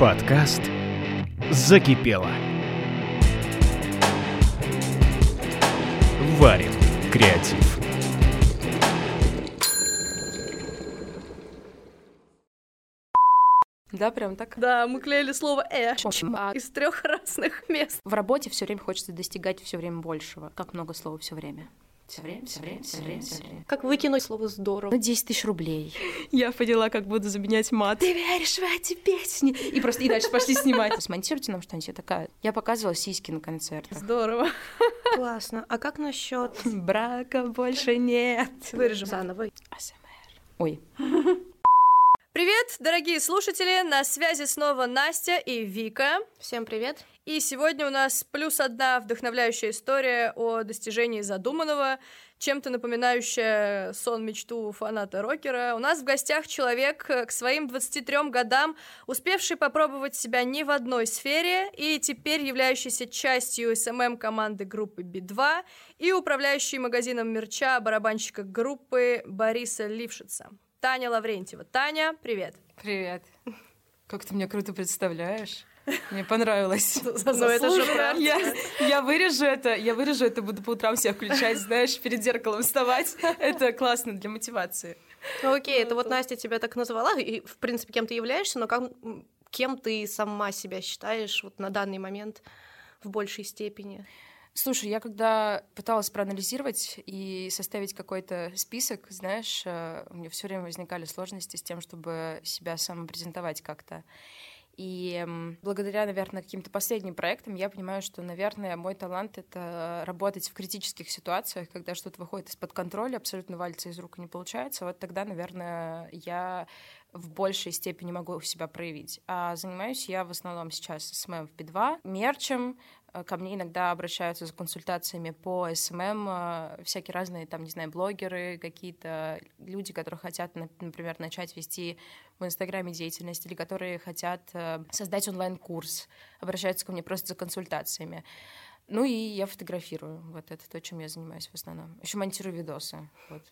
Подкаст «Закипело». Варим креатив. Да, прям так. Да, мы клеили слово «э» из трех разных мест. В работе все время хочется достигать все время большего. Как много слов все время. Все время, все время, все время, все время. Как выкинуть слово «здорово»? Ну, 10 тысяч рублей. Я поняла, как буду заменять мат. Ты веришь в эти песни? И просто и дальше пошли снимать. Смонтируйте нам что-нибудь. Я такая. Я показывала сиськи на концертах. Здорово. Классно. А как насчет Брака больше нет. вырежем заново? АСМР. Ой. Привет, дорогие слушатели! На связи снова Настя и Вика. Всем привет. И сегодня у нас плюс одна вдохновляющая история о достижении задуманного, чем-то напоминающая сон-мечту фаната-рокера. У нас в гостях человек э, к своим 23 годам, успевший попробовать себя не в одной сфере и теперь являющийся частью СММ-команды группы Би-2 и управляющий магазином мерча барабанщика группы Бориса Лившица. Таня Лаврентьева. Таня, привет. Привет. Как ты меня круто представляешь? Мне понравилось. Ну, это же правда. Я, я вырежу это, я вырежу это, буду по утрам себя включать, знаешь, перед зеркалом вставать. Это классно для мотивации. Ну окей, это вот Настя тебя так назвала, и в принципе кем ты являешься, но как, кем ты сама себя считаешь вот на данный момент в большей степени? Слушай, я когда пыталась проанализировать и составить какой-то список, знаешь, э, у меня все время возникали сложности с тем, чтобы себя самопрезентовать как-то. И благодаря, наверное, каким-то последним проектам я понимаю, что, наверное, мой талант — это работать в критических ситуациях, когда что-то выходит из-под контроля, абсолютно валится из рук не получается. Вот тогда, наверное, я в большей степени могу себя проявить. А занимаюсь я в основном сейчас SMM в Би-2, мерчем, Ко мне иногда обращаются за консультациями по SMM, э, всякие разные, там, не знаю, блогеры, какие-то люди, которые хотят, на- например, начать вести в Инстаграме деятельность или которые хотят э, создать онлайн-курс, обращаются ко мне просто за консультациями. Ну и я фотографирую. Вот это то, чем я занимаюсь в основном. Еще монтирую видосы. Вот.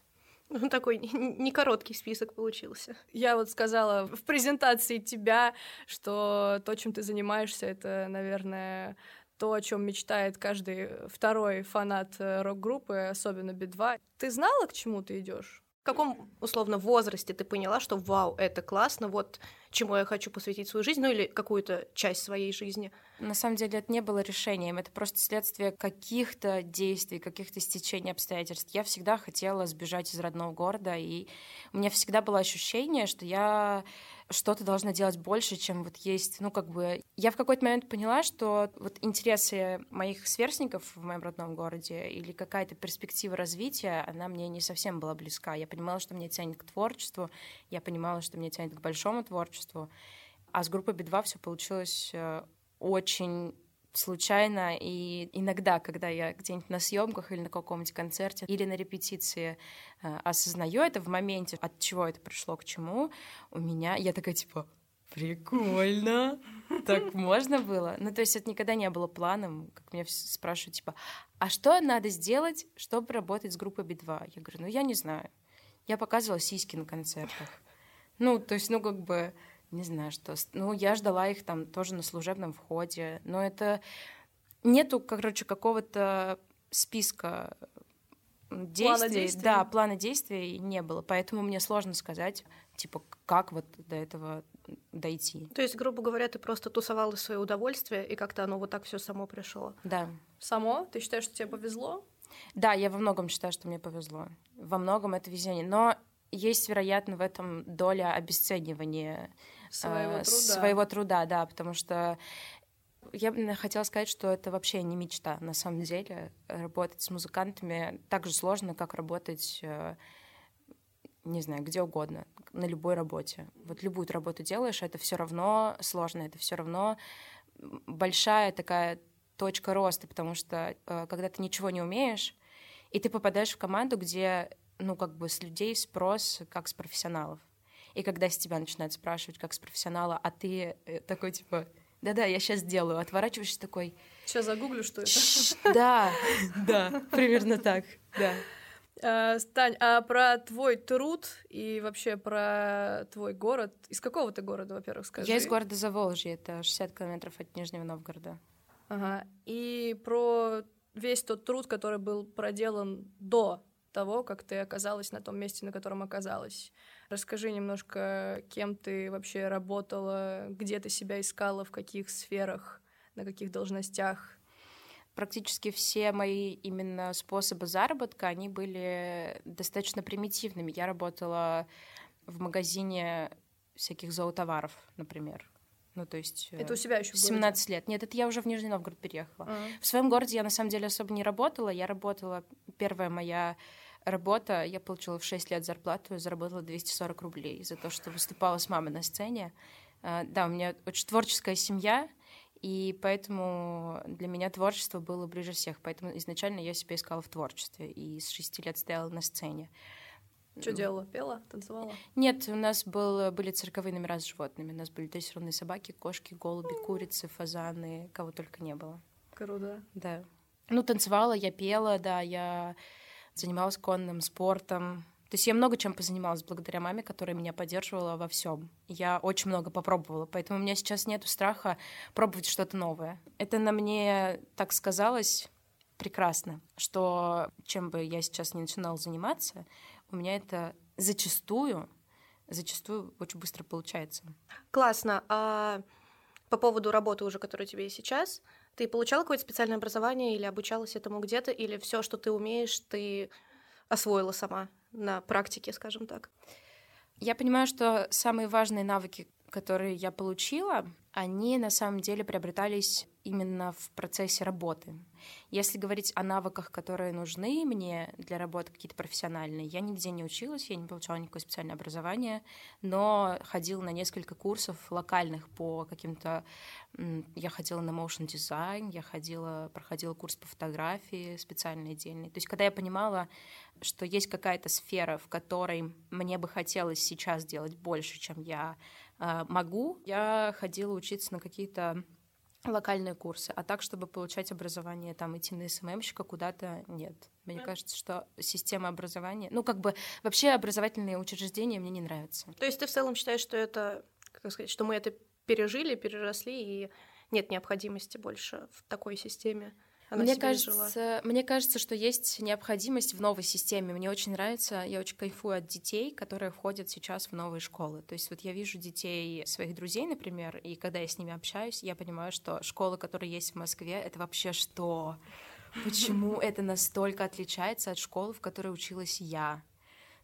Ну, такой не короткий список получился. Я вот сказала в презентации тебя, что то, чем ты занимаешься, это, наверное, то, о чем мечтает каждый второй фанат э, рок-группы, особенно Би-2. Ты знала, к чему ты идешь? В каком, условно, возрасте ты поняла, что вау, это классно, вот чему я хочу посвятить свою жизнь, ну или какую-то часть своей жизни? На самом деле это не было решением, это просто следствие каких-то действий, каких-то стечений обстоятельств. Я всегда хотела сбежать из родного города, и у меня всегда было ощущение, что я что-то должна делать больше, чем вот есть. Ну, как бы я в какой-то момент поняла, что вот интересы моих сверстников в моем родном городе или какая-то перспектива развития, она мне не совсем была близка. Я понимала, что меня тянет к творчеству, я понимала, что меня тянет к большому творчеству. А с группой Би-2 все получилось э, очень случайно, и иногда, когда я где-нибудь на съемках или на каком-нибудь концерте или на репетиции э, осознаю это в моменте, от чего это пришло к чему, у меня я такая типа прикольно, так можно было. Ну, то есть это никогда не было планом, как меня спрашивают, типа, а что надо сделать, чтобы работать с группой Би-2? Я говорю, ну, я не знаю. Я показывала сиськи на концертах. Ну, то есть, ну, как бы, не знаю, что... Ну, я ждала их там тоже на служебном входе. Но это... Нету, короче, какого-то списка действий. действий. Да, плана действий не было. Поэтому мне сложно сказать, типа, как вот до этого дойти. То есть, грубо говоря, ты просто тусовала свое удовольствие, и как-то оно вот так все само пришло. Да. Само? Ты считаешь, что тебе повезло? Да, я во многом считаю, что мне повезло. Во многом это везение. Но есть, вероятно, в этом доля обесценивания Своего э, труда. своего труда, да, потому что я бы хотела сказать, что это вообще не мечта, на самом деле. Работать с музыкантами так же сложно, как работать, э, не знаю, где угодно, на любой работе. Вот любую работу делаешь, это все равно сложно, это все равно большая такая точка роста, потому что э, когда ты ничего не умеешь, и ты попадаешь в команду, где, ну, как бы с людей спрос, как с профессионалов. И когда с тебя начинают спрашивать, как с профессионала, а ты э, такой, типа, да-да, я сейчас сделаю, отворачиваешься такой, Сейчас загуглю, что это. «Чш, да, да, примерно так, да. А, Стань, а про твой труд и вообще про твой город, из какого ты города, во-первых, скажи? Я из города Заволжье, это 60 километров от Нижнего Новгорода. Ага. И про весь тот труд, который был проделан до того, как ты оказалась на том месте, на котором оказалась. Расскажи немножко, кем ты вообще работала, где ты себя искала, в каких сферах, на каких должностях. Практически все мои именно способы заработка, они были достаточно примитивными. Я работала в магазине всяких зоотоваров, например. Ну, то есть... Это у себя еще 17 лет. Нет, это я уже в Нижний Новгород переехала. Uh-huh. В своем городе я, на самом деле, особо не работала. Я работала... Первая моя работа, я получила в 6 лет зарплату и заработала 240 рублей за то, что выступала с мамой на сцене. А, да, у меня очень творческая семья, и поэтому для меня творчество было ближе всех. Поэтому изначально я себя искала в творчестве, и с 6 лет стояла на сцене. Что делала? Пела? Танцевала? Нет, у нас был, были цирковые номера с животными. У нас были дрессированные собаки, кошки, голуби, курицы, фазаны, кого только не было. Круто. Да. Ну, танцевала, я пела, да, я занималась конным спортом. То есть я много чем позанималась благодаря маме, которая меня поддерживала во всем. Я очень много попробовала, поэтому у меня сейчас нет страха пробовать что-то новое. Это на мне так сказалось прекрасно, что чем бы я сейчас не начинала заниматься, у меня это зачастую, зачастую очень быстро получается. Классно. А по поводу работы уже, которая у тебя есть сейчас, ты получала какое-то специальное образование или обучалась этому где-то, или все, что ты умеешь, ты освоила сама на практике, скажем так? Я понимаю, что самые важные навыки, которые я получила, они на самом деле приобретались именно в процессе работы. Если говорить о навыках, которые нужны мне для работы какие-то профессиональные, я нигде не училась, я не получала никакое специальное образование, но ходила на несколько курсов локальных по каким-то... Я ходила на motion дизайн, я ходила, проходила курс по фотографии специальный отдельный. То есть когда я понимала, что есть какая-то сфера, в которой мне бы хотелось сейчас делать больше, чем я э, могу, я ходила учиться на какие-то локальные курсы, а так, чтобы получать образование, там, идти на СММщика куда-то, нет. Мне кажется, что система образования, ну, как бы, вообще образовательные учреждения мне не нравятся. То есть ты в целом считаешь, что это, как сказать, что мы это пережили, переросли, и нет необходимости больше в такой системе? Она мне кажется, мне кажется, что есть необходимость в новой системе. Мне очень нравится, я очень кайфую от детей, которые входят сейчас в новые школы. То есть вот я вижу детей своих друзей, например, и когда я с ними общаюсь, я понимаю, что школы, которые есть в Москве, это вообще что? Почему это настолько отличается от школы, в которой училась я?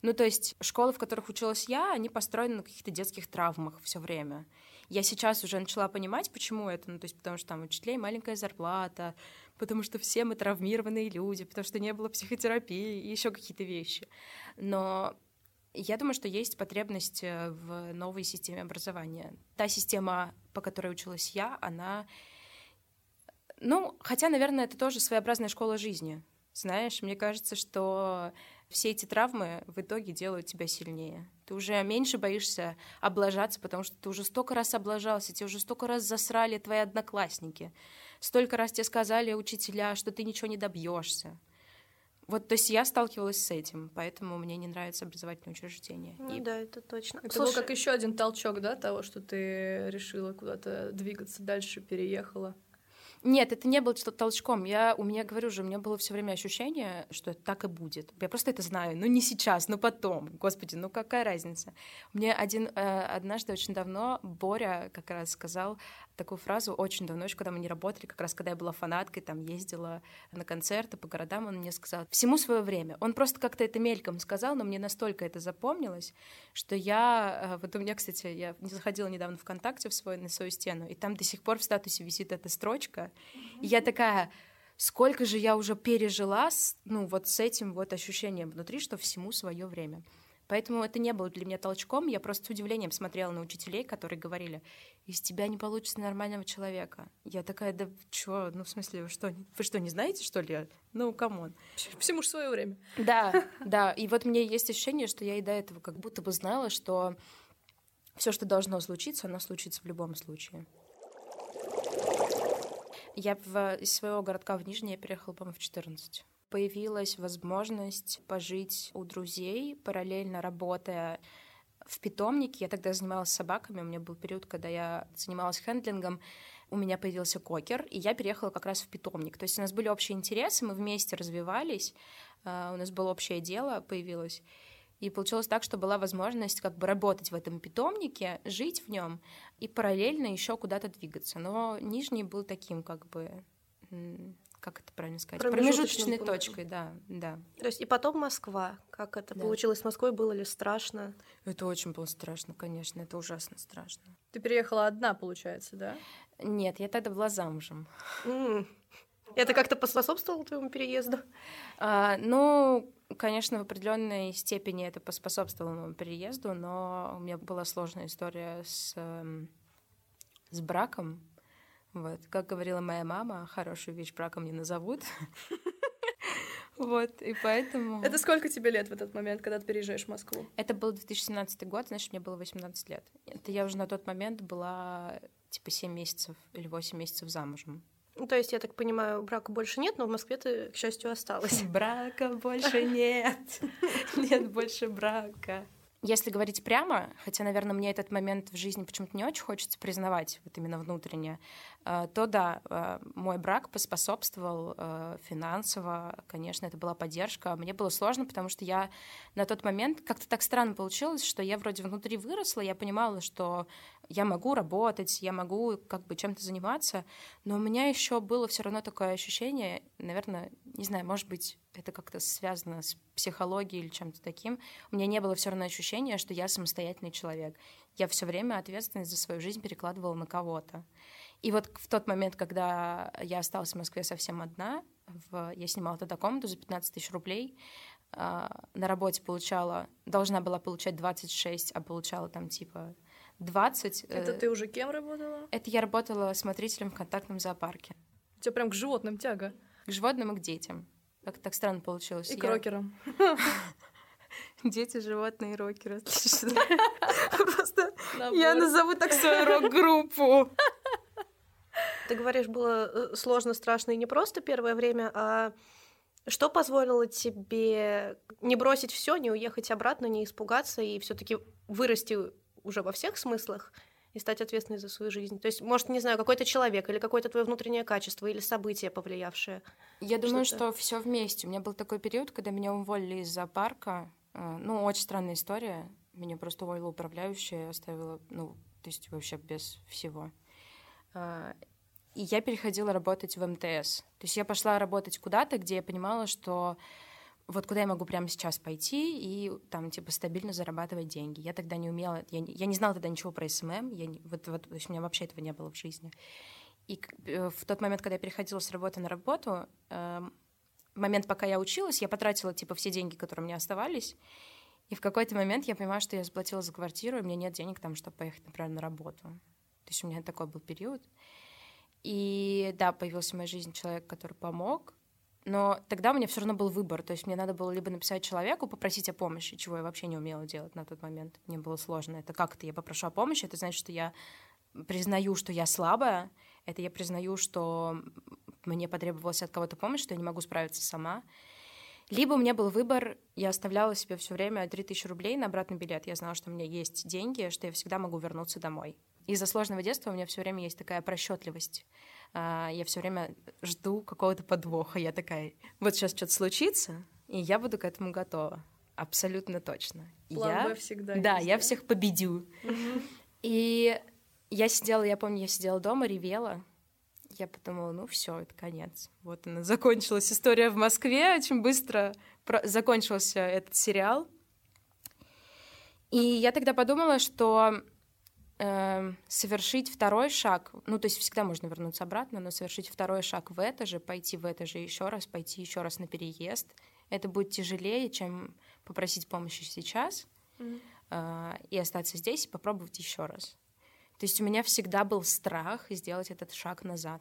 Ну, то есть школы, в которых училась я, они построены на каких-то детских травмах все время. Я сейчас уже начала понимать, почему это. Ну, то есть потому что там учителей маленькая зарплата, потому что все мы травмированные люди, потому что не было психотерапии и еще какие-то вещи. Но я думаю, что есть потребность э, в новой системе образования. Та система, по которой училась я, она... Ну, хотя, наверное, это тоже своеобразная школа жизни. Знаешь, мне кажется, что все эти травмы в итоге делают тебя сильнее. Ты уже меньше боишься облажаться, потому что ты уже столько раз облажался, тебе уже столько раз засрали твои одноклассники, столько раз тебе сказали учителя, что ты ничего не добьешься. Вот, то есть я сталкивалась с этим, поэтому мне не нравится образовательное учреждение. Ну, И... Да, это точно. Это Слушай... был как еще один толчок, да, того, что ты решила куда-то двигаться дальше, переехала. Нет, это не было толчком. Я, у меня, говорю же, у меня было все время ощущение, что это так и будет. Я просто это знаю. Ну, не сейчас, но потом. Господи, ну какая разница? Мне один, э, однажды очень давно Боря как раз сказал такую фразу очень давно, еще когда мы не работали, как раз когда я была фанаткой, там ездила на концерты по городам, он мне сказал, всему свое время. Он просто как-то это мельком сказал, но мне настолько это запомнилось, что я, э, вот у меня, кстати, я заходила недавно ВКонтакте в свой, на свою стену, и там до сих пор в статусе висит эта строчка, и я такая, сколько же я уже пережила, ну, вот с этим вот ощущением внутри, что всему свое время. Поэтому это не было для меня толчком. Я просто с удивлением смотрела на учителей, которые говорили, из тебя не получится нормального человека. Я такая, да чё, ну в смысле, вы что, вы что, не знаете, что ли? Ну, come on. Всему же свое время. Да, да. И вот мне есть ощущение, что я и до этого как будто бы знала, что все, что должно случиться, оно случится в любом случае. Я в, из своего городка в Нижний я переехала, по-моему, в 14 появилась возможность пожить у друзей, параллельно работая в питомнике. Я тогда занималась собаками, у меня был период, когда я занималась хендлингом, у меня появился кокер, и я переехала как раз в питомник. То есть у нас были общие интересы, мы вместе развивались, а, у нас было общее дело, появилось. И получилось так, что была возможность как бы работать в этом питомнике, жить в нем и параллельно еще куда-то двигаться. Но нижний был таким как бы как это правильно сказать, промежуточной точкой, да, да. То есть и потом Москва. Как это да. получилось с Москвой? Было ли страшно? Это очень было страшно, конечно, это ужасно страшно. Ты переехала одна, получается, да? Нет, я тогда была замужем. Mm. Это как-то поспособствовало твоему переезду? А, ну, конечно, в определенной степени это поспособствовало моему переезду, но у меня была сложная история с, эм, с браком. Вот, как говорила моя мама, хорошую вещь браком не назовут. Вот, и поэтому... Это сколько тебе лет в этот момент, когда ты переезжаешь в Москву? Это был 2017 год, значит, мне было 18 лет. Это я уже на тот момент была, типа, 7 месяцев или 8 месяцев замужем. Ну, то есть, я так понимаю, брака больше нет, но в Москве ты, к счастью, осталась. Брака больше нет. Нет больше брака. Если говорить прямо, хотя, наверное, мне этот момент в жизни почему-то не очень хочется признавать, вот именно внутренне, э, то да, э, мой брак поспособствовал э, финансово, конечно, это была поддержка. Мне было сложно, потому что я на тот момент как-то так странно получилось, что я вроде внутри выросла, я понимала, что я могу работать, я могу как бы чем-то заниматься, но у меня еще было все равно такое ощущение, наверное, не знаю, может быть, это как-то связано с психологией или чем-то таким. У меня не было все равно ощущения, что я самостоятельный человек. Я все время ответственность за свою жизнь перекладывала на кого-то. И вот в тот момент, когда я осталась в Москве совсем одна, в... я снимала тогда комнату за 15 тысяч рублей, а, на работе получала, должна была получать 26, а получала там типа 20. Это э, ты уже кем работала? Это я работала смотрителем в контактном зоопарке. У тебя прям к животным тяга. К животным и к детям. Как так странно получилось. И я... к рокерам. Дети, животные и рокеры. Просто я назову так свою рок-группу. Ты говоришь, было э, сложно, страшно и не просто первое время, а что позволило тебе не бросить все, не уехать обратно, не испугаться и все-таки вырасти уже во всех смыслах и стать ответственной за свою жизнь. То есть, может, не знаю, какой-то человек или какое-то твое внутреннее качество или событие, повлиявшее. Я думаю, что все вместе. У меня был такой период, когда меня уволили из зоопарка. Э, ну, очень странная история. Меня просто уволила управляющая, оставила, ну, то есть вообще без всего. Э, и я переходила работать в МТС. То есть я пошла работать куда-то, где я понимала, что вот куда я могу прямо сейчас пойти и там, типа, стабильно зарабатывать деньги. Я тогда не умела, я, я не знала тогда ничего про SMM, я, вот, вот, то есть у меня вообще этого не было в жизни. И э, в тот момент, когда я переходила с работы на работу, э, момент, пока я училась, я потратила, типа, все деньги, которые у меня оставались, и в какой-то момент я понимаю, что я заплатила за квартиру, и меня нет денег там, чтобы поехать, например, на работу. То есть у меня такой был период. И да, появился в моей жизни человек, который помог, но тогда у меня все равно был выбор. То есть мне надо было либо написать человеку, попросить о помощи, чего я вообще не умела делать на тот момент. Мне было сложно. Это как это? Я попрошу о помощи, это значит, что я признаю, что я слабая, это я признаю, что мне потребовалась от кого-то помощь, что я не могу справиться сама. Либо у меня был выбор, я оставляла себе все время 3000 рублей на обратный билет. Я знала, что у меня есть деньги, что я всегда могу вернуться домой. Из-за сложного детства у меня все время есть такая просчетливость. А, я все время жду какого-то подвоха. Я такая, вот сейчас что-то случится, и я буду к этому готова. Абсолютно точно. План я, всегда Да, есть, я да? всех победю. И я сидела, я помню, я сидела дома, ревела. Я подумала, ну все, это конец. Вот она закончилась история в Москве, очень быстро про- закончился этот сериал. И я тогда подумала, что э, совершить второй шаг, ну, то есть всегда можно вернуться обратно, но совершить второй шаг в это же, пойти в это же еще раз, пойти еще раз на переезд, это будет тяжелее, чем попросить помощи сейчас mm-hmm. э, и остаться здесь и попробовать еще раз. То есть у меня всегда был страх сделать этот шаг назад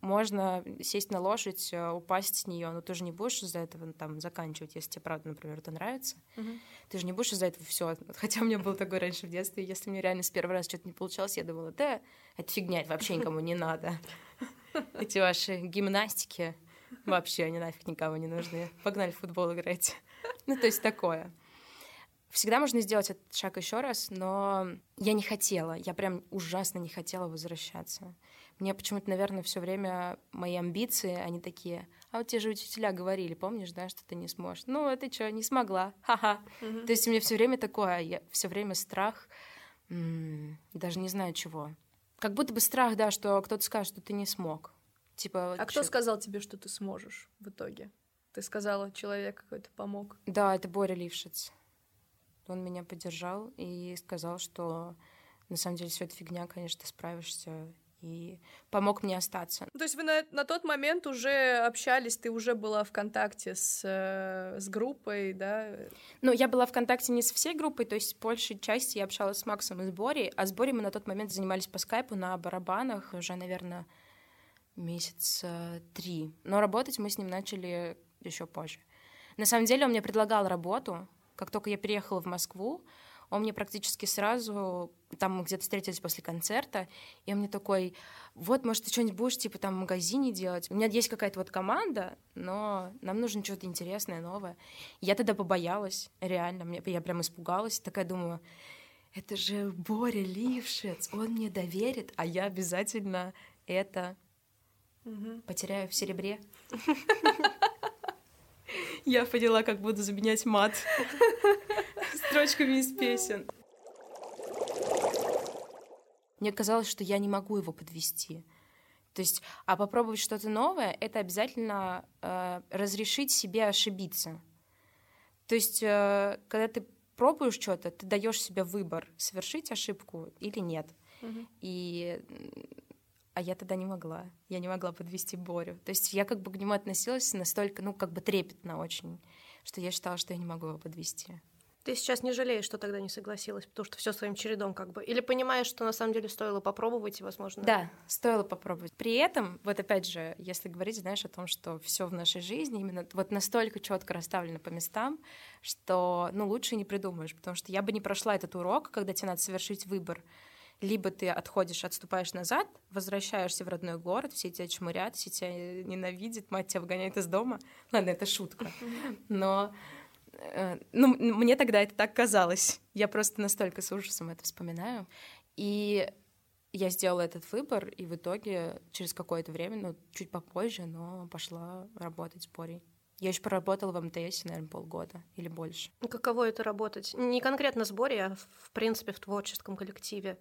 можно сесть на лошадь, э, упасть с нее, но ты же не будешь из-за этого ну, там заканчивать, если тебе правда, например, это нравится. Uh-huh. Ты же не будешь из-за этого все. Хотя у меня был такой раньше в детстве, если мне реально с первого раза что-то не получалось, я думала, да, это фигня, это вообще никому не надо. Эти ваши гимнастики Вообще они нафиг никому не нужны. Погнали в футбол играть. Ну, то есть такое. Всегда можно сделать этот шаг еще раз, но я не хотела, я прям ужасно не хотела возвращаться. Мне почему-то, наверное, все время мои амбиции, они такие, а вот те же учителя говорили, помнишь, да, что ты не сможешь. Ну, это что, не смогла, ха-ха. Mm-hmm. То есть у меня все время такое, я все время страх, м- даже не знаю чего. Как будто бы страх, да, что кто-то скажет, что ты не смог. Типа, а кто сказал тебе, что ты сможешь в итоге? Ты сказала, человек какой-то помог. Да, это Боря Лившиц. Он меня поддержал и сказал, что на самом деле все это фигня, конечно, ты справишься и помог мне остаться. То есть вы на, на тот момент уже общались, ты уже была в контакте с, э, с группой, да? Ну, я была в контакте не с всей группой, то есть большей части я общалась с Максом и с Борей, а с Борей мы на тот момент занимались по скайпу на барабанах уже, наверное, месяца три. Но работать мы с ним начали еще позже. На самом деле он мне предлагал работу, как только я переехала в Москву, он мне практически сразу, там мы где-то встретились после концерта, и он мне такой, вот, может, ты что-нибудь будешь, типа, там в магазине делать? У меня есть какая-то вот команда, но нам нужно что-то интересное, новое. Я тогда побоялась, реально, мне, я прям испугалась, такая думаю, это же Боря Лившец, он мне доверит, а я обязательно это угу. потеряю в серебре. Я поняла, как буду заменять мат строчками из песен. Мне казалось, что я не могу его подвести. То есть, а попробовать что-то новое — это обязательно э, разрешить себе ошибиться. То есть, э, когда ты пробуешь что-то, ты даешь себе выбор, совершить ошибку или нет. Угу. И а я тогда не могла. Я не могла подвести Борю. То есть я как бы к нему относилась настолько, ну, как бы трепетно очень, что я считала, что я не могу его подвести. Ты сейчас не жалеешь, что тогда не согласилась, потому что все своим чередом как бы. Или понимаешь, что на самом деле стоило попробовать и, возможно. Да, стоило попробовать. При этом, вот опять же, если говорить, знаешь, о том, что все в нашей жизни именно вот настолько четко расставлено по местам, что ну лучше не придумаешь, потому что я бы не прошла этот урок, когда тебе надо совершить выбор. Либо ты отходишь, отступаешь назад, возвращаешься в родной город, все тебя чмурят, все тебя ненавидят, мать тебя выгоняет из дома. Ладно, это шутка. Но ну, мне тогда это так казалось. Я просто настолько с ужасом это вспоминаю. И я сделала этот выбор, и в итоге через какое-то время, ну, чуть попозже, но пошла работать с Борей. Я еще проработала в МТС, наверное, полгода или больше. Ну, каково это работать? Не конкретно с Борей, а в принципе в творческом коллективе.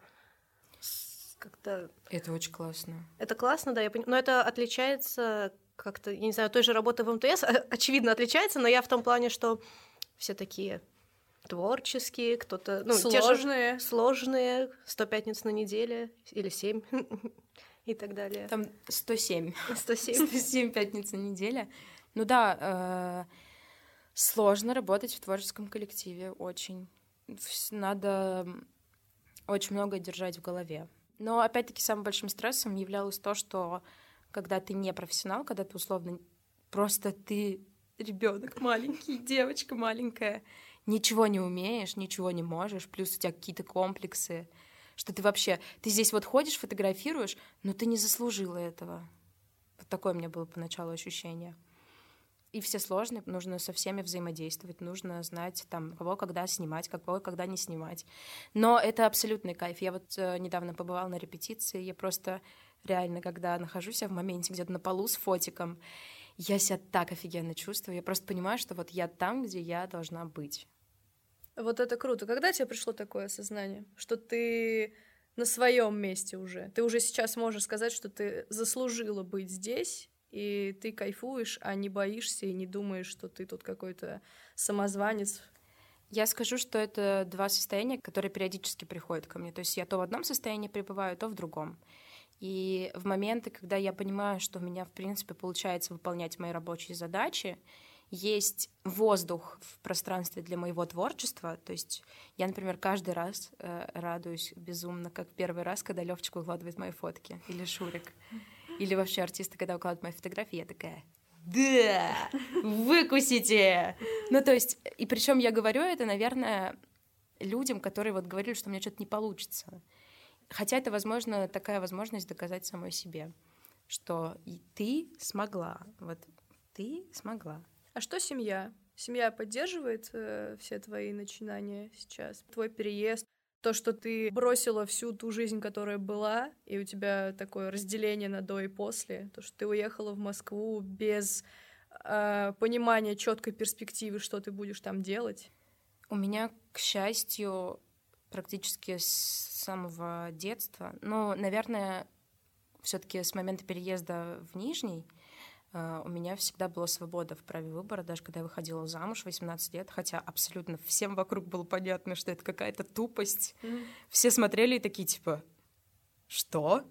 Как-то... Это очень классно. Это классно, да, я понимаю. Но это отличается как-то, я не знаю, той же работы в МТС, очевидно, отличается, но я в том плане, что все такие творческие, кто-то... Ну, сложные. Те же сложные, 100 пятниц на неделе или 7 и так далее. Там 107. 107. 107 пятниц на неделе. Ну да, э, сложно работать в творческом коллективе, очень. Надо очень много держать в голове. Но опять-таки самым большим стрессом являлось то, что когда ты не профессионал, когда ты условно просто ты ребенок маленький, девочка маленькая, ничего не умеешь, ничего не можешь, плюс у тебя какие-то комплексы, что ты вообще, ты здесь вот ходишь, фотографируешь, но ты не заслужила этого. Вот такое у меня было поначалу ощущение. И все сложно, нужно со всеми взаимодействовать, нужно знать, там, кого когда снимать, кого когда не снимать. Но это абсолютный кайф. Я вот э, недавно побывала на репетиции, я просто реально, когда нахожусь я в моменте где-то на полу с фотиком, я себя так офигенно чувствую. Я просто понимаю, что вот я там, где я должна быть. Вот это круто. Когда тебе пришло такое осознание, что ты на своем месте уже? Ты уже сейчас можешь сказать, что ты заслужила быть здесь, и ты кайфуешь, а не боишься и не думаешь, что ты тут какой-то самозванец. Я скажу, что это два состояния, которые периодически приходят ко мне. То есть я то в одном состоянии пребываю, то в другом. И в моменты, когда я понимаю, что у меня, в принципе, получается выполнять мои рабочие задачи, есть воздух в пространстве для моего творчества. То есть я, например, каждый раз э, радуюсь безумно, как первый раз, когда Левчик выкладывает мои фотки, или Шурик, или вообще артисты, когда укладывают мои фотографии, я такая, да, выкусите. Ну, то есть, и причем я говорю это, наверное, людям, которые вот говорили, что у меня что-то не получится. Хотя это, возможно, такая возможность доказать самой себе, что и ты смогла. Вот Ты смогла. А что семья? Семья поддерживает э, все твои начинания сейчас? Твой переезд, то, что ты бросила всю ту жизнь, которая была, и у тебя такое разделение на до и после, то, что ты уехала в Москву без э, понимания четкой перспективы, что ты будешь там делать. У меня, к счастью, практически с самого детства, ну, наверное, все-таки с момента переезда в Нижний Uh, у меня всегда была свобода в праве выбора, даже когда я выходила замуж в 18 лет, хотя абсолютно всем вокруг было понятно, что это какая-то тупость. Mm. Все смотрели и такие, типа, что?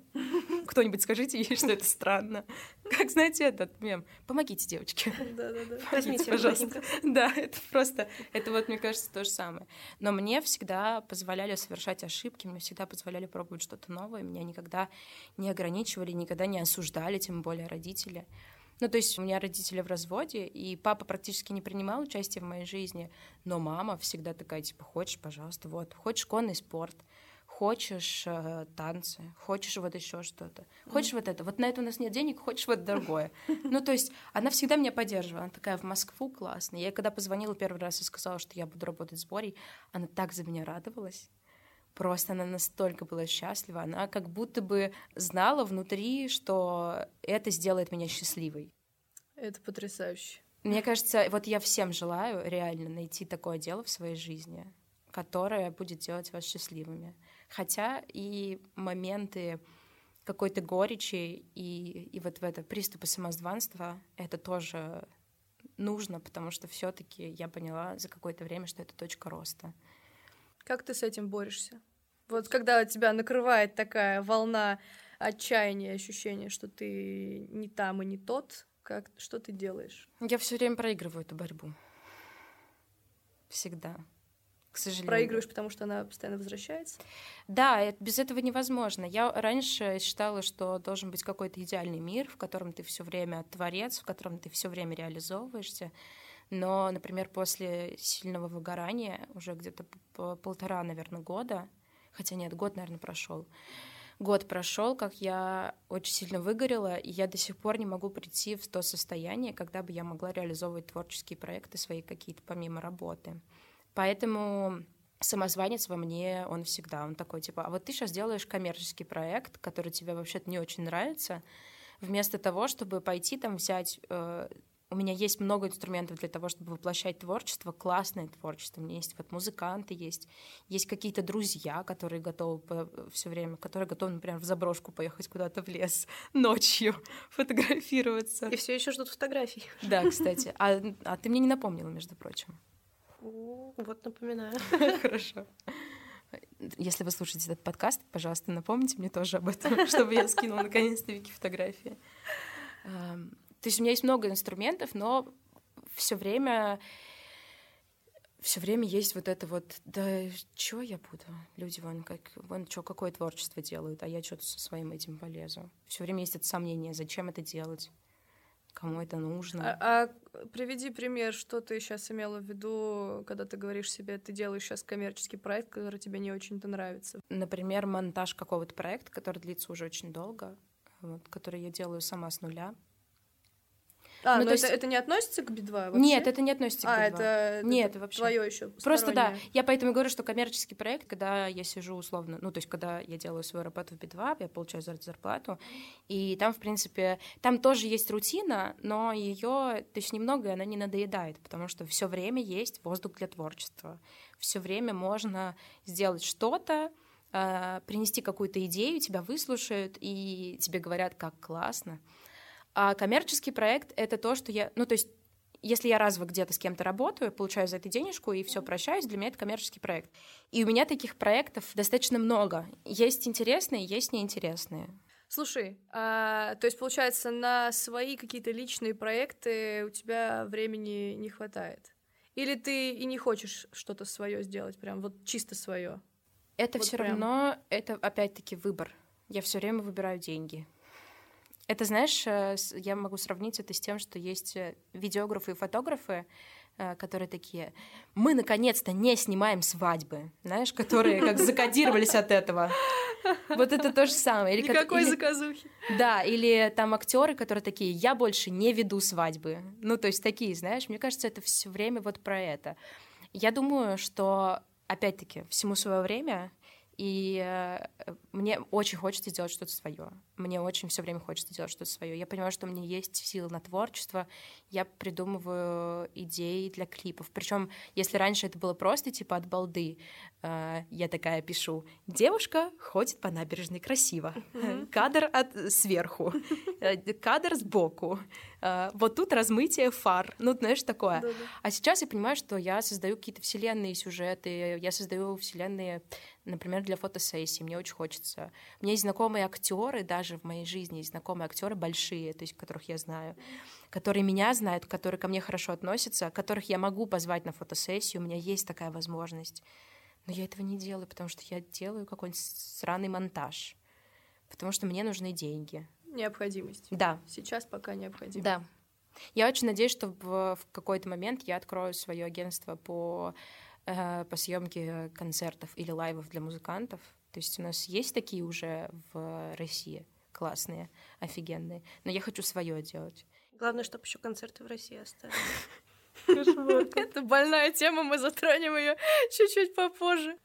Кто-нибудь скажите ей, что это странно. Как, знаете, этот мем? Помогите, девочки. Да-да-да. Возьмите, пожалуйста. Да, это просто, это вот, мне кажется, то же самое. Но мне всегда позволяли совершать ошибки, мне всегда позволяли пробовать что-то новое, меня никогда не ограничивали, никогда не осуждали, тем более родители. Ну, то есть у меня родители в разводе, и папа практически не принимал участие в моей жизни, но мама всегда такая, типа, хочешь, пожалуйста, вот, хочешь конный спорт, хочешь э, танцы, хочешь вот еще что-то, хочешь mm. вот это, вот на это у нас нет денег, хочешь вот другое. Ну, то есть она всегда меня поддерживала, она такая в Москву классная. Я когда позвонила первый раз и сказала, что я буду работать с Борей, она так за меня радовалась. Просто она настолько была счастлива, она как будто бы знала внутри, что это сделает меня счастливой. Это потрясающе. Мне кажется, вот я всем желаю реально найти такое дело в своей жизни, которое будет делать вас счастливыми. Хотя и моменты какой-то горечи и, и вот в это приступы самозванства это тоже нужно, потому что все-таки я поняла за какое-то время, что это точка роста. Как ты с этим борешься? Вот когда тебя накрывает такая волна отчаяния, ощущения, что ты не там и не тот, как, что ты делаешь? Я все время проигрываю эту борьбу. Всегда к сожалению. Проигрываешь, потому что она постоянно возвращается? Да, без этого невозможно. Я раньше считала, что должен быть какой-то идеальный мир, в котором ты все время творец, в котором ты все время реализовываешься. Но, например, после сильного выгорания, уже где-то полтора, наверное, года, хотя нет, год, наверное, прошел. Год прошел, как я очень сильно выгорела, и я до сих пор не могу прийти в то состояние, когда бы я могла реализовывать творческие проекты свои какие-то помимо работы. Поэтому самозванец во мне, он всегда, он такой, типа, а вот ты сейчас делаешь коммерческий проект, который тебе вообще-то не очень нравится, вместо того, чтобы пойти там взять... Э, у меня есть много инструментов для того, чтобы воплощать творчество, классное творчество. У меня есть вот музыканты, есть, есть какие-то друзья, которые готовы все время, которые готовы, например, в заброшку поехать куда-то в лес ночью фотографироваться. И все еще ждут фотографий. Да, кстати. А, а ты мне не напомнила, между прочим. Вот напоминаю. Хорошо. Если вы слушаете этот подкаст, пожалуйста, напомните мне тоже об этом, чтобы я скинула наконец-то Вики фотографии. То есть у меня есть много инструментов, но все время все время есть вот это вот, да что я буду? Люди вон как, вон что, какое творчество делают, а я что-то со своим этим полезу. Все время есть это сомнение, зачем это делать кому это нужно. А, а приведи пример, что ты сейчас имела в виду, когда ты говоришь себе, ты делаешь сейчас коммерческий проект, который тебе не очень-то нравится. Например, монтаж какого-то проекта, который длится уже очень долго, вот, который я делаю сама с нуля. А, ну, но это, есть... это не относится к Би-2 вообще? Нет, это не относится к Би-2. А, это, Нет, это вообще. твое еще Просто да, я поэтому говорю, что коммерческий проект, когда я сижу условно, ну, то есть когда я делаю свою работу в Би-2, я получаю зарплату, и там, в принципе, там тоже есть рутина, но ее, то есть немного, она не надоедает, потому что все время есть воздух для творчества, все время можно сделать что-то, а, принести какую-то идею, тебя выслушают, и тебе говорят, как классно. А коммерческий проект — это то, что я... Ну, то есть если я разово где-то с кем-то работаю, получаю за это денежку и все прощаюсь, для меня это коммерческий проект. И у меня таких проектов достаточно много. Есть интересные, есть неинтересные. Слушай, а, то есть, получается, на свои какие-то личные проекты у тебя времени не хватает? Или ты и не хочешь что-то свое сделать, прям вот чисто свое? Это вот все прям. равно, это опять-таки выбор. Я все время выбираю деньги. Это, знаешь, э, я могу сравнить это с тем, что есть э, видеографы и фотографы, э, которые такие, мы наконец-то не снимаем свадьбы, знаешь, которые как закодировались от этого. Вот это то же самое. Или Никакой или... заказухи. Да, или там актеры, которые такие, я больше не веду свадьбы. Ну, то есть такие, знаешь, мне кажется, это все время вот про это. Я думаю, что, опять-таки, всему свое время, и мне очень хочется сделать что-то свое. Мне очень все время хочется делать что-то свое. Я понимаю, что у меня есть силы на творчество. Я придумываю идеи для клипов. Причем, если раньше это было просто типа от балды, э, я такая пишу: девушка ходит по набережной красиво, кадр от сверху, э, кадр сбоку. Э, вот тут размытие фар. Ну, знаешь, такое. А сейчас я понимаю, что я создаю какие-то вселенные сюжеты, я создаю вселенные например, для фотосессии. Мне очень хочется. У меня есть знакомые актеры, даже в моей жизни есть знакомые актеры большие, то есть которых я знаю, которые меня знают, которые ко мне хорошо относятся, которых я могу позвать на фотосессию. У меня есть такая возможность. Но я этого не делаю, потому что я делаю какой-нибудь сраный монтаж. Потому что мне нужны деньги. Необходимость. Да. Сейчас пока необходимо. Да. Я очень надеюсь, что в, в какой-то момент я открою свое агентство по Э, по съемке концертов или лайвов для музыкантов. То есть у нас есть такие уже в России классные, офигенные. Но я хочу свое делать. Главное, чтобы еще концерты в России остались. Это больная тема, мы затронем ее чуть-чуть попозже.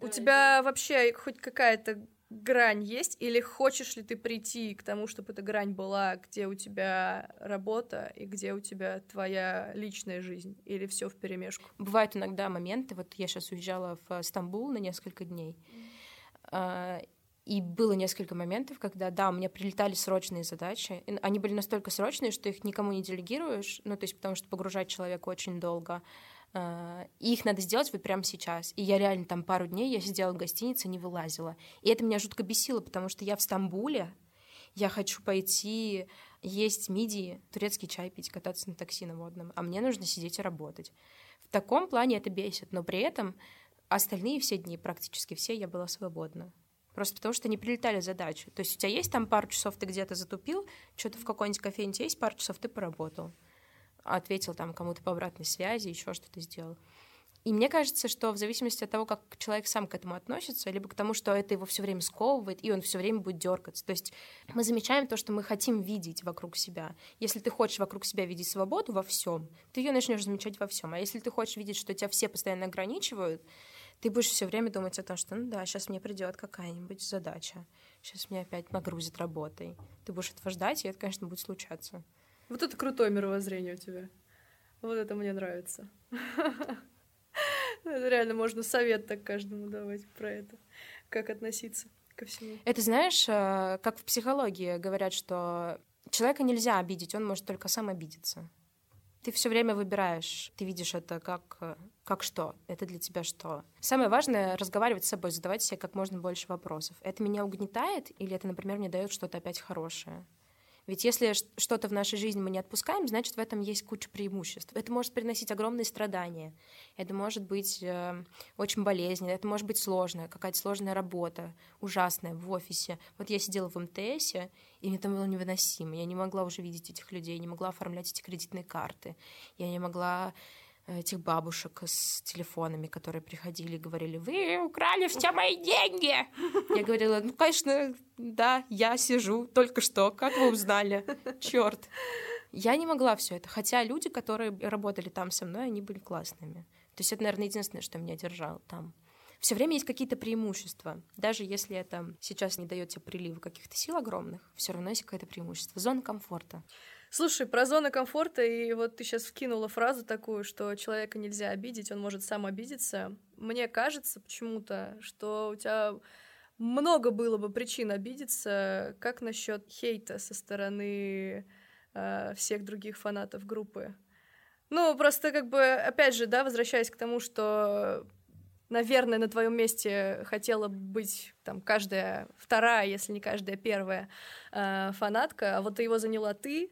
У тебя вообще хоть какая-то грань есть, или хочешь ли ты прийти к тому, чтобы эта грань была, где у тебя работа и где у тебя твоя личная жизнь, или все в перемешку? Бывают иногда моменты, вот я сейчас уезжала в Стамбул на несколько дней, mm. И было несколько моментов, когда, да, у меня прилетали срочные задачи, они были настолько срочные, что их никому не делегируешь, ну, то есть потому что погружать человека очень долго, Э, и их надо сделать вот прямо сейчас. И я реально там пару дней я сидела в гостинице, не вылазила. И это меня жутко бесило, потому что я в Стамбуле, я хочу пойти есть мидии, турецкий чай пить, кататься на такси на водном, а мне нужно сидеть и работать. В таком плане это бесит, но при этом остальные все дни, практически все, я была свободна. Просто потому что не прилетали задачи. То есть у тебя есть там пару часов, ты где-то затупил, что-то в какой-нибудь кофейне есть пару часов, ты поработал ответил там кому-то по обратной связи, еще что-то сделал. И мне кажется, что в зависимости от того, как человек сам к этому относится, либо к тому, что это его все время сковывает, и он все время будет дергаться. То есть мы замечаем то, что мы хотим видеть вокруг себя. Если ты хочешь вокруг себя видеть свободу во всем, ты ее начнешь замечать во всем. А если ты хочешь видеть, что тебя все постоянно ограничивают, ты будешь все время думать о том, что ну да, сейчас мне придет какая-нибудь задача, сейчас меня опять нагрузит работой. Ты будешь этого ждать, и это, конечно, будет случаться. Вот это крутое мировоззрение у тебя. Вот это мне нравится. Это реально можно совет так каждому давать про это, как относиться ко всему. Это знаешь, э, как в психологии говорят, что человека нельзя обидеть, он может только сам обидеться. Ты все время выбираешь, ты видишь это как, э, как что, это для тебя что. Самое важное — разговаривать с собой, задавать себе как можно больше вопросов. Это меня угнетает или это, например, мне дает что-то опять хорошее? Ведь если что-то в нашей жизни мы не отпускаем, значит, в этом есть куча преимуществ. Это может приносить огромные страдания, это может быть э, очень болезненно, это может быть сложно, какая-то сложная работа, ужасная в офисе. Вот я сидела в МТСе, и мне там было невыносимо. Я не могла уже видеть этих людей, не могла оформлять эти кредитные карты, я не могла этих бабушек с телефонами, которые приходили и говорили, вы украли все мои деньги. Я говорила, ну, конечно, да, я сижу только что, как вы узнали? Черт. Я не могла все это, хотя люди, которые работали там со мной, они были классными. То есть это, наверное, единственное, что меня держало там. Все время есть какие-то преимущества. Даже если это сейчас не дает тебе прилива каких-то сил огромных, все равно есть какое-то преимущество. Зона комфорта. Слушай, про зону комфорта, и вот ты сейчас вкинула фразу такую, что человека нельзя обидеть, он может сам обидеться. Мне кажется почему-то, что у тебя много было бы причин обидеться. Как насчет хейта со стороны э, всех других фанатов группы? Ну, просто как бы, опять же, да, возвращаясь к тому, что наверное, на твоем месте хотела быть там каждая вторая, если не каждая первая э, фанатка, а вот его заняла ты,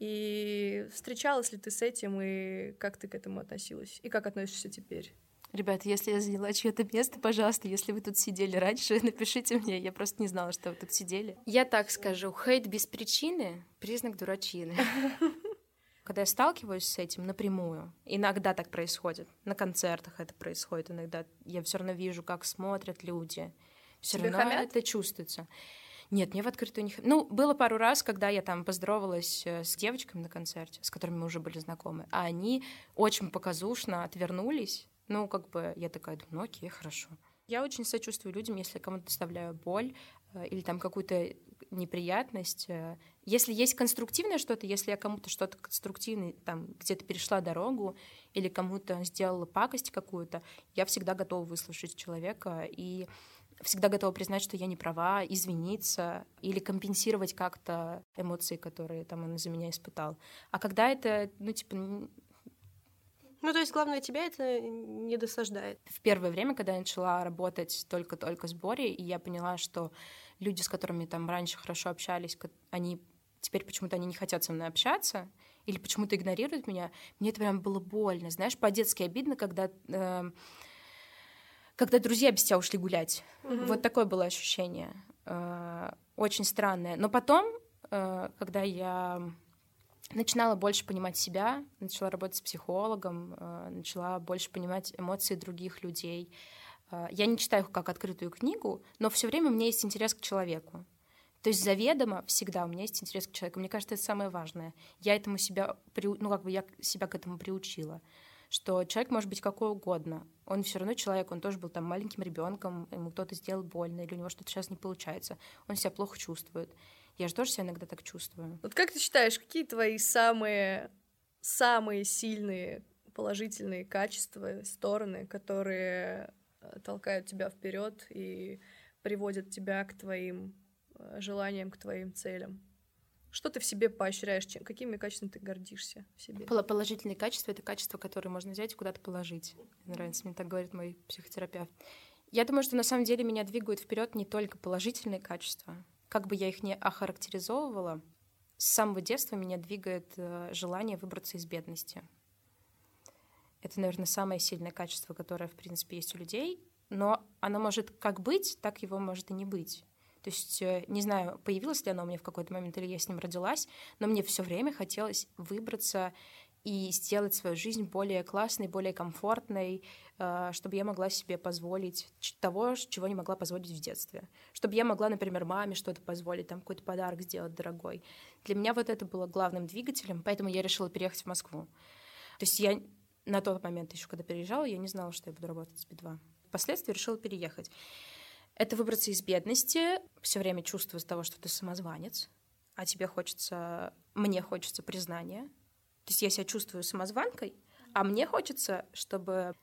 и встречалась ли ты с этим, и как ты к этому относилась? И как относишься теперь? Ребята, если я заняла чье-то место, пожалуйста, если вы тут сидели раньше, напишите мне. Я просто не знала, что вы тут сидели. Я так скажу, хейт без причины — признак дурачины. Когда я сталкиваюсь с этим напрямую, иногда так происходит, на концертах это происходит, иногда я все равно вижу, как смотрят люди, все равно это чувствуется. Нет, мне в открытую не... Ну, было пару раз, когда я там поздоровалась э, с девочками на концерте, с которыми мы уже были знакомы, а они очень показушно отвернулись. Ну, как бы я такая, ну окей, хорошо. Я очень сочувствую людям, если кому-то доставляю боль э, или там какую-то неприятность. Э. Если есть конструктивное что-то, если я кому-то что-то конструктивное, там, где-то перешла дорогу или кому-то сделала пакость какую-то, я всегда готова выслушать человека и всегда готова признать, что я не права, извиниться или компенсировать как-то эмоции, которые там он из-за меня испытал. А когда это, ну, типа, ну, то есть, главное, тебя это не досаждает. В первое время, когда я начала работать только-только с Борей, и я поняла, что люди, с которыми там раньше хорошо общались, они теперь почему-то они не хотят со мной общаться или почему-то игнорируют меня, мне это прям было больно. Знаешь, по-детски обидно, когда э, когда друзья без тебя ушли гулять. Mm-hmm. Вот такое было ощущение. Э, очень странное. Но потом, э, когда я начинала больше понимать себя, начала работать с психологом, э, начала больше понимать эмоции других людей. Я не читаю их как открытую книгу, но все время у меня есть интерес к человеку. То есть заведомо всегда у меня есть интерес к человеку. Мне кажется, это самое важное. Я этому себя, ну как бы я себя к этому приучила что человек может быть какой угодно. Он все равно человек, он тоже был там маленьким ребенком, ему кто-то сделал больно, или у него что-то сейчас не получается. Он себя плохо чувствует. Я же тоже себя иногда так чувствую. Вот как ты считаешь, какие твои самые, самые сильные положительные качества, стороны, которые э, толкают тебя вперед и приводят тебя к твоим э, желаниям, к твоим целям? Что ты в себе поощряешь? Чем, какими качествами ты гордишься в себе? Положительные качества — это качества, которые можно взять и куда-то положить. Нравится, мне так говорит мой психотерапевт. Я думаю, что на самом деле меня двигают вперед не только положительные качества. Как бы я их не охарактеризовывала, с самого детства меня двигает э, желание выбраться из бедности. Это, наверное, самое сильное качество, которое, в принципе, есть у людей, но оно может как быть, так его может и не быть. То есть, э, не знаю, появилось ли оно у меня в какой-то момент или я с ним родилась, но мне все время хотелось выбраться и сделать свою жизнь более классной, более комфортной, э, чтобы я могла себе позволить того, чего не могла позволить в детстве. Чтобы я могла, например, маме что-то позволить, там какой-то подарок сделать дорогой. Для меня вот это было главным двигателем, поэтому я решила переехать в Москву. То есть я на тот момент еще, когда переезжала, я не знала, что я буду работать с Би-2. Впоследствии решила переехать. Это выбраться из бедности, все время чувствовать того, что ты самозванец, а тебе хочется, мне хочется признания. То есть я себя чувствую самозванкой, а мне хочется, чтобы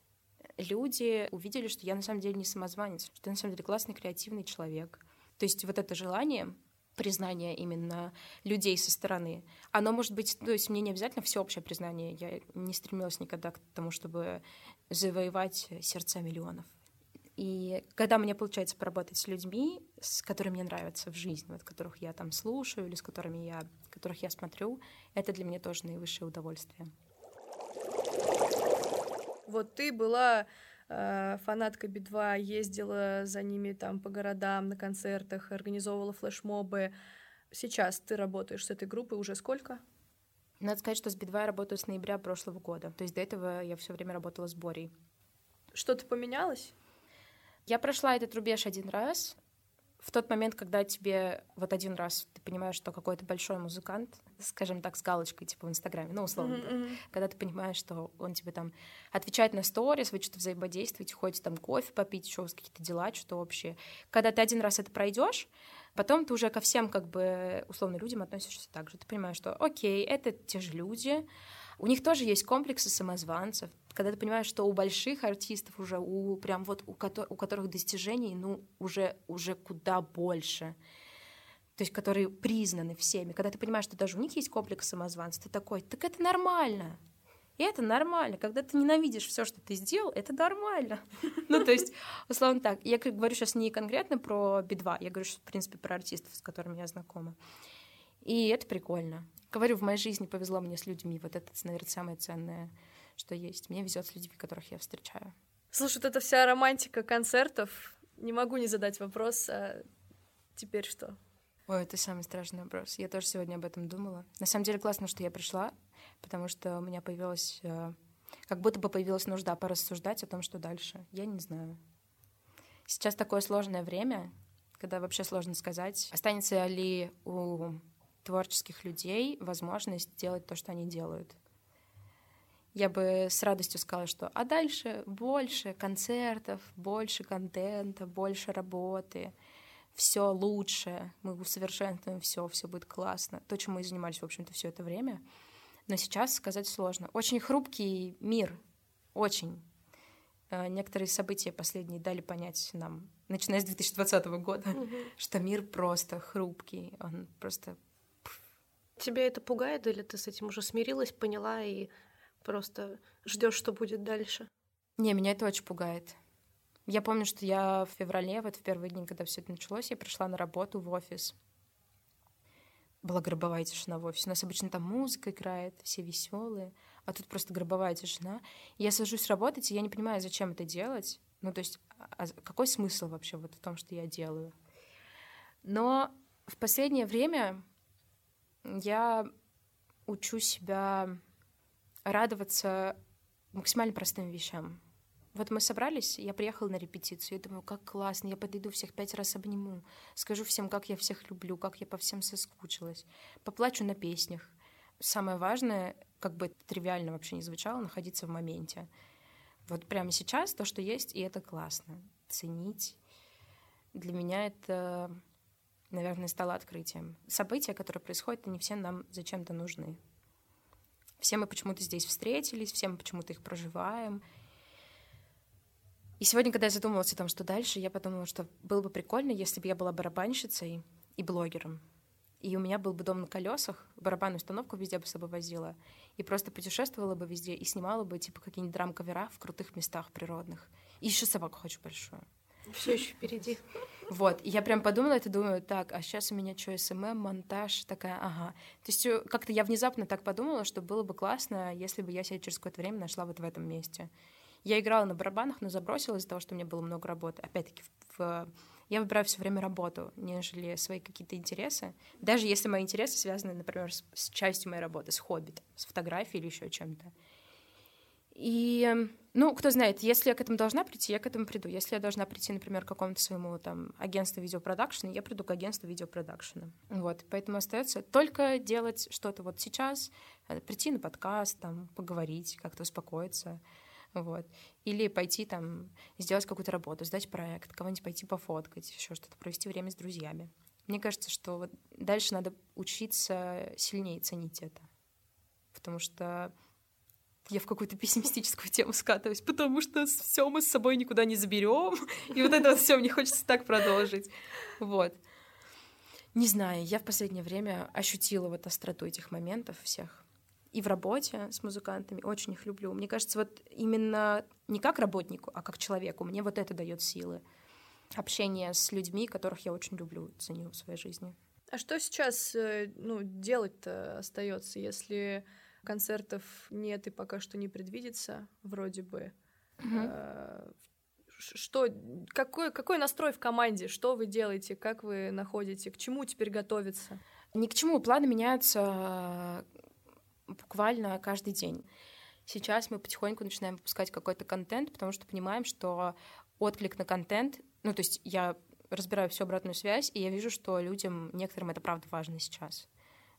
люди увидели, что я на самом деле не самозванец, что я на самом деле классный, креативный человек. То есть вот это желание признания именно людей со стороны. Оно может быть, то есть мне не обязательно всеобщее признание. Я не стремилась никогда к тому, чтобы завоевать сердца миллионов. И когда мне получается поработать с людьми, с которыми мне нравятся в жизни, вот которых я там слушаю или с которыми я, которых я смотрю, это для меня тоже наивысшее удовольствие. Вот ты была э, фанаткой Би-2, ездила за ними там по городам, на концертах, организовывала флешмобы. Сейчас ты работаешь с этой группой уже сколько? Надо сказать, что с Би-2 я работаю с ноября прошлого года. То есть до этого я все время работала с Борей. Что-то поменялось? Я прошла этот рубеж один раз. В тот момент, когда тебе вот один раз ты понимаешь, что какой-то большой музыкант, скажем так, с галочкой, типа в Инстаграме, ну, условно, mm-hmm. Mm-hmm. когда ты понимаешь, что он тебе там отвечает на сторис, вы что-то взаимодействуете, ходите там кофе попить, еще у вас какие-то дела, что общее. Когда ты один раз это пройдешь, потом ты уже ко всем, как бы, условно, людям относишься так же. Ты понимаешь, что, окей, это те же люди, у них тоже есть комплексы самозванцев. Когда ты понимаешь, что у больших артистов уже, у прям вот у, ко- у которых достижений, ну, уже, уже куда больше, то есть которые признаны всеми, когда ты понимаешь, что даже у них есть комплекс самозванца, ты такой, так это нормально, и это нормально. Когда ты ненавидишь все, что ты сделал, это нормально. ну, то есть, условно так. Я говорю сейчас не конкретно про Би-2, я говорю, в принципе, про артистов, с которыми я знакома. И это прикольно. Говорю, в моей жизни повезло мне с людьми. Вот это, наверное, самое ценное, что есть. Мне везет с людьми, которых я встречаю. Слушай, вот эта вся романтика концертов. Не могу не задать вопрос, а теперь что? Ой, это самый страшный вопрос. Я тоже сегодня об этом думала. На самом деле классно, что я пришла, потому что у меня появилась... Э, как будто бы появилась нужда порассуждать о том, что дальше. Я не знаю. Сейчас такое сложное время, когда вообще сложно сказать, останется ли у творческих людей возможность делать то, что они делают. Я бы с радостью сказала, что а дальше больше концертов, больше контента, больше работы, все лучше, мы усовершенствуем все, все будет классно. То, чем мы и занимались, в общем-то, все это время. Но сейчас сказать сложно. Очень хрупкий мир, очень. Э, некоторые события последние дали понять нам, начиная с 2020 года, что мир просто хрупкий, он просто... Тебя это пугает, или ты с этим уже смирилась, поняла и просто ждешь, что будет дальше? Не, меня это очень пугает. Я помню, что я в феврале, вот в первые дни, когда все это началось, я пришла на работу в офис. Была гробовая тишина в офисе. У нас обычно там музыка играет, все веселые, а тут просто гробовая тишина. Я сажусь работать, и я не понимаю, зачем это делать. Ну, то есть, а какой смысл вообще вот в том, что я делаю? Но в последнее время я учу себя радоваться максимально простым вещам. Вот мы собрались, я приехала на репетицию, я думаю, как классно, я подойду всех пять раз обниму, скажу всем, как я всех люблю, как я по всем соскучилась, поплачу на песнях. Самое важное, как бы тривиально вообще не звучало, находиться в моменте. Вот прямо сейчас то, что есть, и это классно. Ценить. Для меня это, наверное, стало открытием. События, которые происходят, они все нам зачем-то нужны. Все мы почему-то здесь встретились, все мы почему-то их проживаем — и сегодня, когда я задумывалась о том, что дальше, я подумала, что было бы прикольно, если бы я была барабанщицей и блогером. И у меня был бы дом на колесах, барабанную установку везде бы с собой возила, и просто путешествовала бы везде и снимала бы типа какие-нибудь драм-кавера в крутых местах природных. И еще собаку хочу большую. Все еще впереди. Вот, и я прям подумала это, думаю, так, а сейчас у меня что, SMM, монтаж, такая, ага. То есть э, как-то я внезапно так подумала, что было бы классно, если бы я себя через какое-то время нашла вот в этом месте. Я играла на барабанах, но забросила из-за того, что у меня было много работы. Опять-таки, в, я выбираю все время работу, нежели свои какие-то интересы. Даже если мои интересы связаны, например, с, с частью моей работы, с хобби, с фотографией или еще чем-то. И, ну, кто знает, если я к этому должна прийти, я к этому приду. Если я должна прийти, например, к какому-то своему там агентству видеопродакшена, я приду к агентству видеопродакшена. Вот, поэтому остается только делать что-то вот сейчас, э, прийти на подкаст, там, поговорить, как-то успокоиться вот. Или пойти там сделать какую-то работу, сдать проект, кого-нибудь пойти пофоткать, еще что-то, провести время с друзьями. Мне кажется, что вот дальше надо учиться сильнее ценить это, потому что я в какую-то пессимистическую тему скатываюсь, потому что все мы с собой никуда не заберем, и вот это вот все мне хочется так продолжить, вот. Не знаю, я в последнее время ощутила вот остроту этих моментов всех и в работе с музыкантами, очень их люблю. Мне кажется, вот именно не как работнику, а как человеку, мне вот это дает силы. Общение с людьми, которых я очень люблю, ценю в своей жизни. А что сейчас э, ну, делать-то остается, если концертов нет и пока что не предвидится, вроде бы? Mm-hmm. Что, какой, какой настрой в команде? Что вы делаете? Как вы находите? К чему теперь готовиться? Ни к чему. Планы меняются буквально каждый день. Сейчас мы потихоньку начинаем выпускать какой-то контент, потому что понимаем, что отклик на контент, ну, то есть я разбираю всю обратную связь, и я вижу, что людям, некоторым это правда важно сейчас.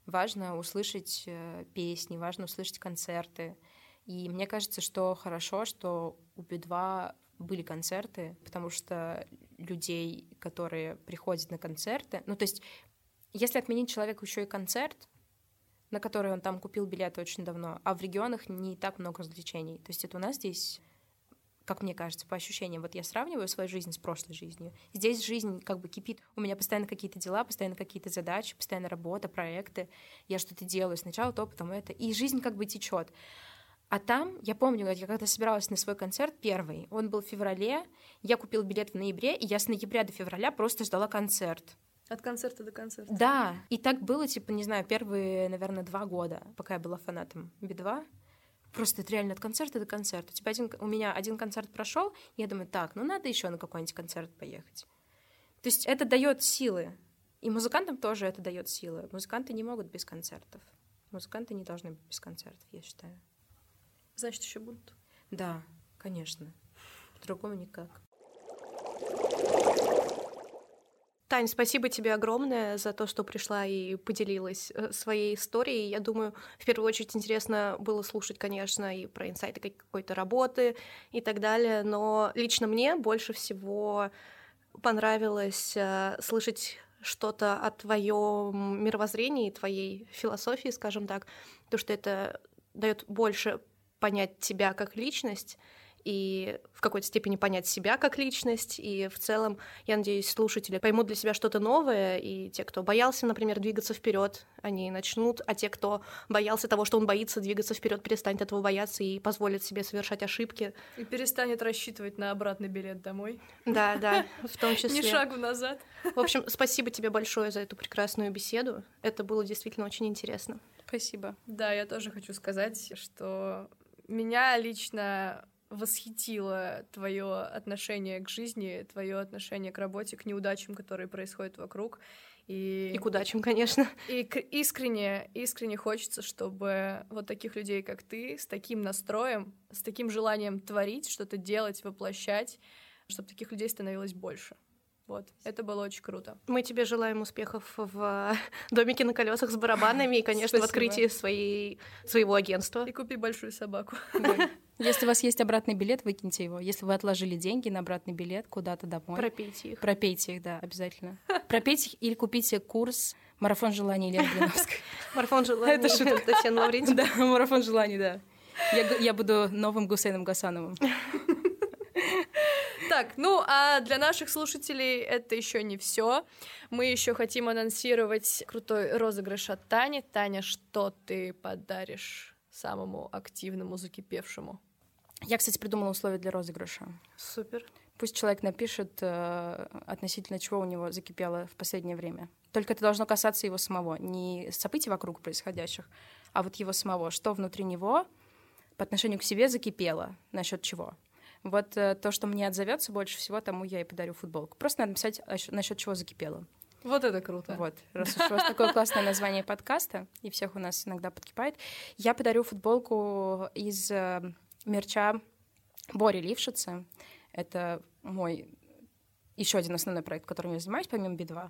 Важно услышать э, песни, важно услышать концерты. И мне кажется, что хорошо, что у Би-2 были концерты, потому что людей, которые приходят на концерты, ну, то есть если отменить человеку еще и концерт, на который он там купил билеты очень давно, а в регионах не так много развлечений. То есть это у нас здесь как мне кажется, по ощущениям. Вот я сравниваю свою жизнь с прошлой жизнью. Здесь жизнь как бы кипит. У меня постоянно какие-то дела, постоянно какие-то задачи, постоянно работа, проекты. Я что-то делаю. Сначала то, потом это. И жизнь как бы течет. А там, я помню, я когда собиралась на свой концерт первый, он был в феврале, я купил билет в ноябре, и я с ноября до февраля просто ждала концерт. От концерта до концерта. Да, и так было, типа, не знаю, первые, наверное, два года, пока я была фанатом Би-2. Просто это реально от концерта до концерта. У, тебя один, у меня один концерт прошел, я думаю, так, ну надо еще на какой-нибудь концерт поехать. То есть это дает силы. И музыкантам тоже это дает силы. Музыканты не могут без концертов. Музыканты не должны быть без концертов, я считаю. Значит, еще будут. Да, конечно. По-другому никак. Тань, спасибо тебе огромное за то, что пришла и поделилась э, своей историей. Я думаю, в первую очередь интересно было слушать, конечно, и про инсайты какой-то работы и так далее, но лично мне больше всего понравилось э, слышать что-то о твоем мировоззрении, твоей философии, скажем так, то, что это дает больше понять тебя как личность, и в какой-то степени понять себя как личность. И в целом, я надеюсь, слушатели поймут для себя что-то новое, и те, кто боялся, например, двигаться вперед, они начнут, а те, кто боялся того, что он боится двигаться вперед, перестанет этого бояться и позволит себе совершать ошибки. И перестанет рассчитывать на обратный билет домой. Да, да, в том числе. Ни шагу назад. В общем, спасибо тебе большое за эту прекрасную беседу. Это было действительно очень интересно. Спасибо. Да, я тоже хочу сказать, что меня лично восхитило твое отношение к жизни, твое отношение к работе, к неудачам, которые происходят вокруг. И, и к удачам, конечно. И искренне, искренне хочется, чтобы вот таких людей, как ты, с таким настроем, с таким желанием творить, что-то делать, воплощать, чтобы таких людей становилось больше. Вот, это было очень круто. Мы тебе желаем успехов в домике на колесах с барабанами и, конечно, Спасибо. в открытии своей, своего агентства. И купи большую собаку. Да. Если у вас есть обратный билет, выкиньте его. Если вы отложили деньги на обратный билет куда-то домой. Пропейте их. Пропейте их, да, обязательно. Пропейте их или купите курс «Марафон желаний» Лены Блиновской. Марафон желаний. Это шутка. Татьяна Лаврентьева. Да, марафон желаний, да. Я, я буду новым Гусейном Гасановым. Так, ну а для наших слушателей это еще не все. Мы еще хотим анонсировать крутой розыгрыш от Тани. Таня, что ты подаришь самому активному закипевшему? Я, кстати, придумала условия для розыгрыша. Супер. Пусть человек напишет, э, относительно чего у него закипело в последнее время. Только это должно касаться его самого, не событий вокруг происходящих, а вот его самого. Что внутри него по отношению к себе закипело, насчет чего. Вот э, то, что мне отзовется больше всего, тому я и подарю футболку. Просто надо написать, насчет чего закипело. Вот это круто. Вот, раз уж у вас такое классное название подкаста, и всех у нас иногда подкипает, я подарю футболку из э, мерча Бори Лившица. Это мой еще один основной проект, которым я занимаюсь, помимо Би-2.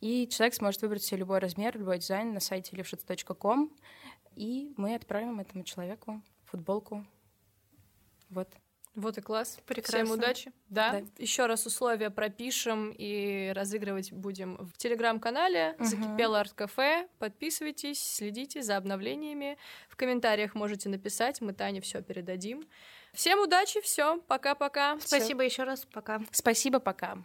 И человек сможет выбрать себе любой размер, любой дизайн на сайте livshits.com, и мы отправим этому человеку футболку. Вот. Вот и класс. Прекрасно. Всем удачи. Да. да. Еще раз условия пропишем и разыгрывать будем в телеграм-канале угу. Закипело арт-кафе. Подписывайтесь, следите за обновлениями. В комментариях можете написать, мы Тане все передадим. Всем удачи, все, пока-пока. Спасибо всё. еще раз, пока. Спасибо, пока.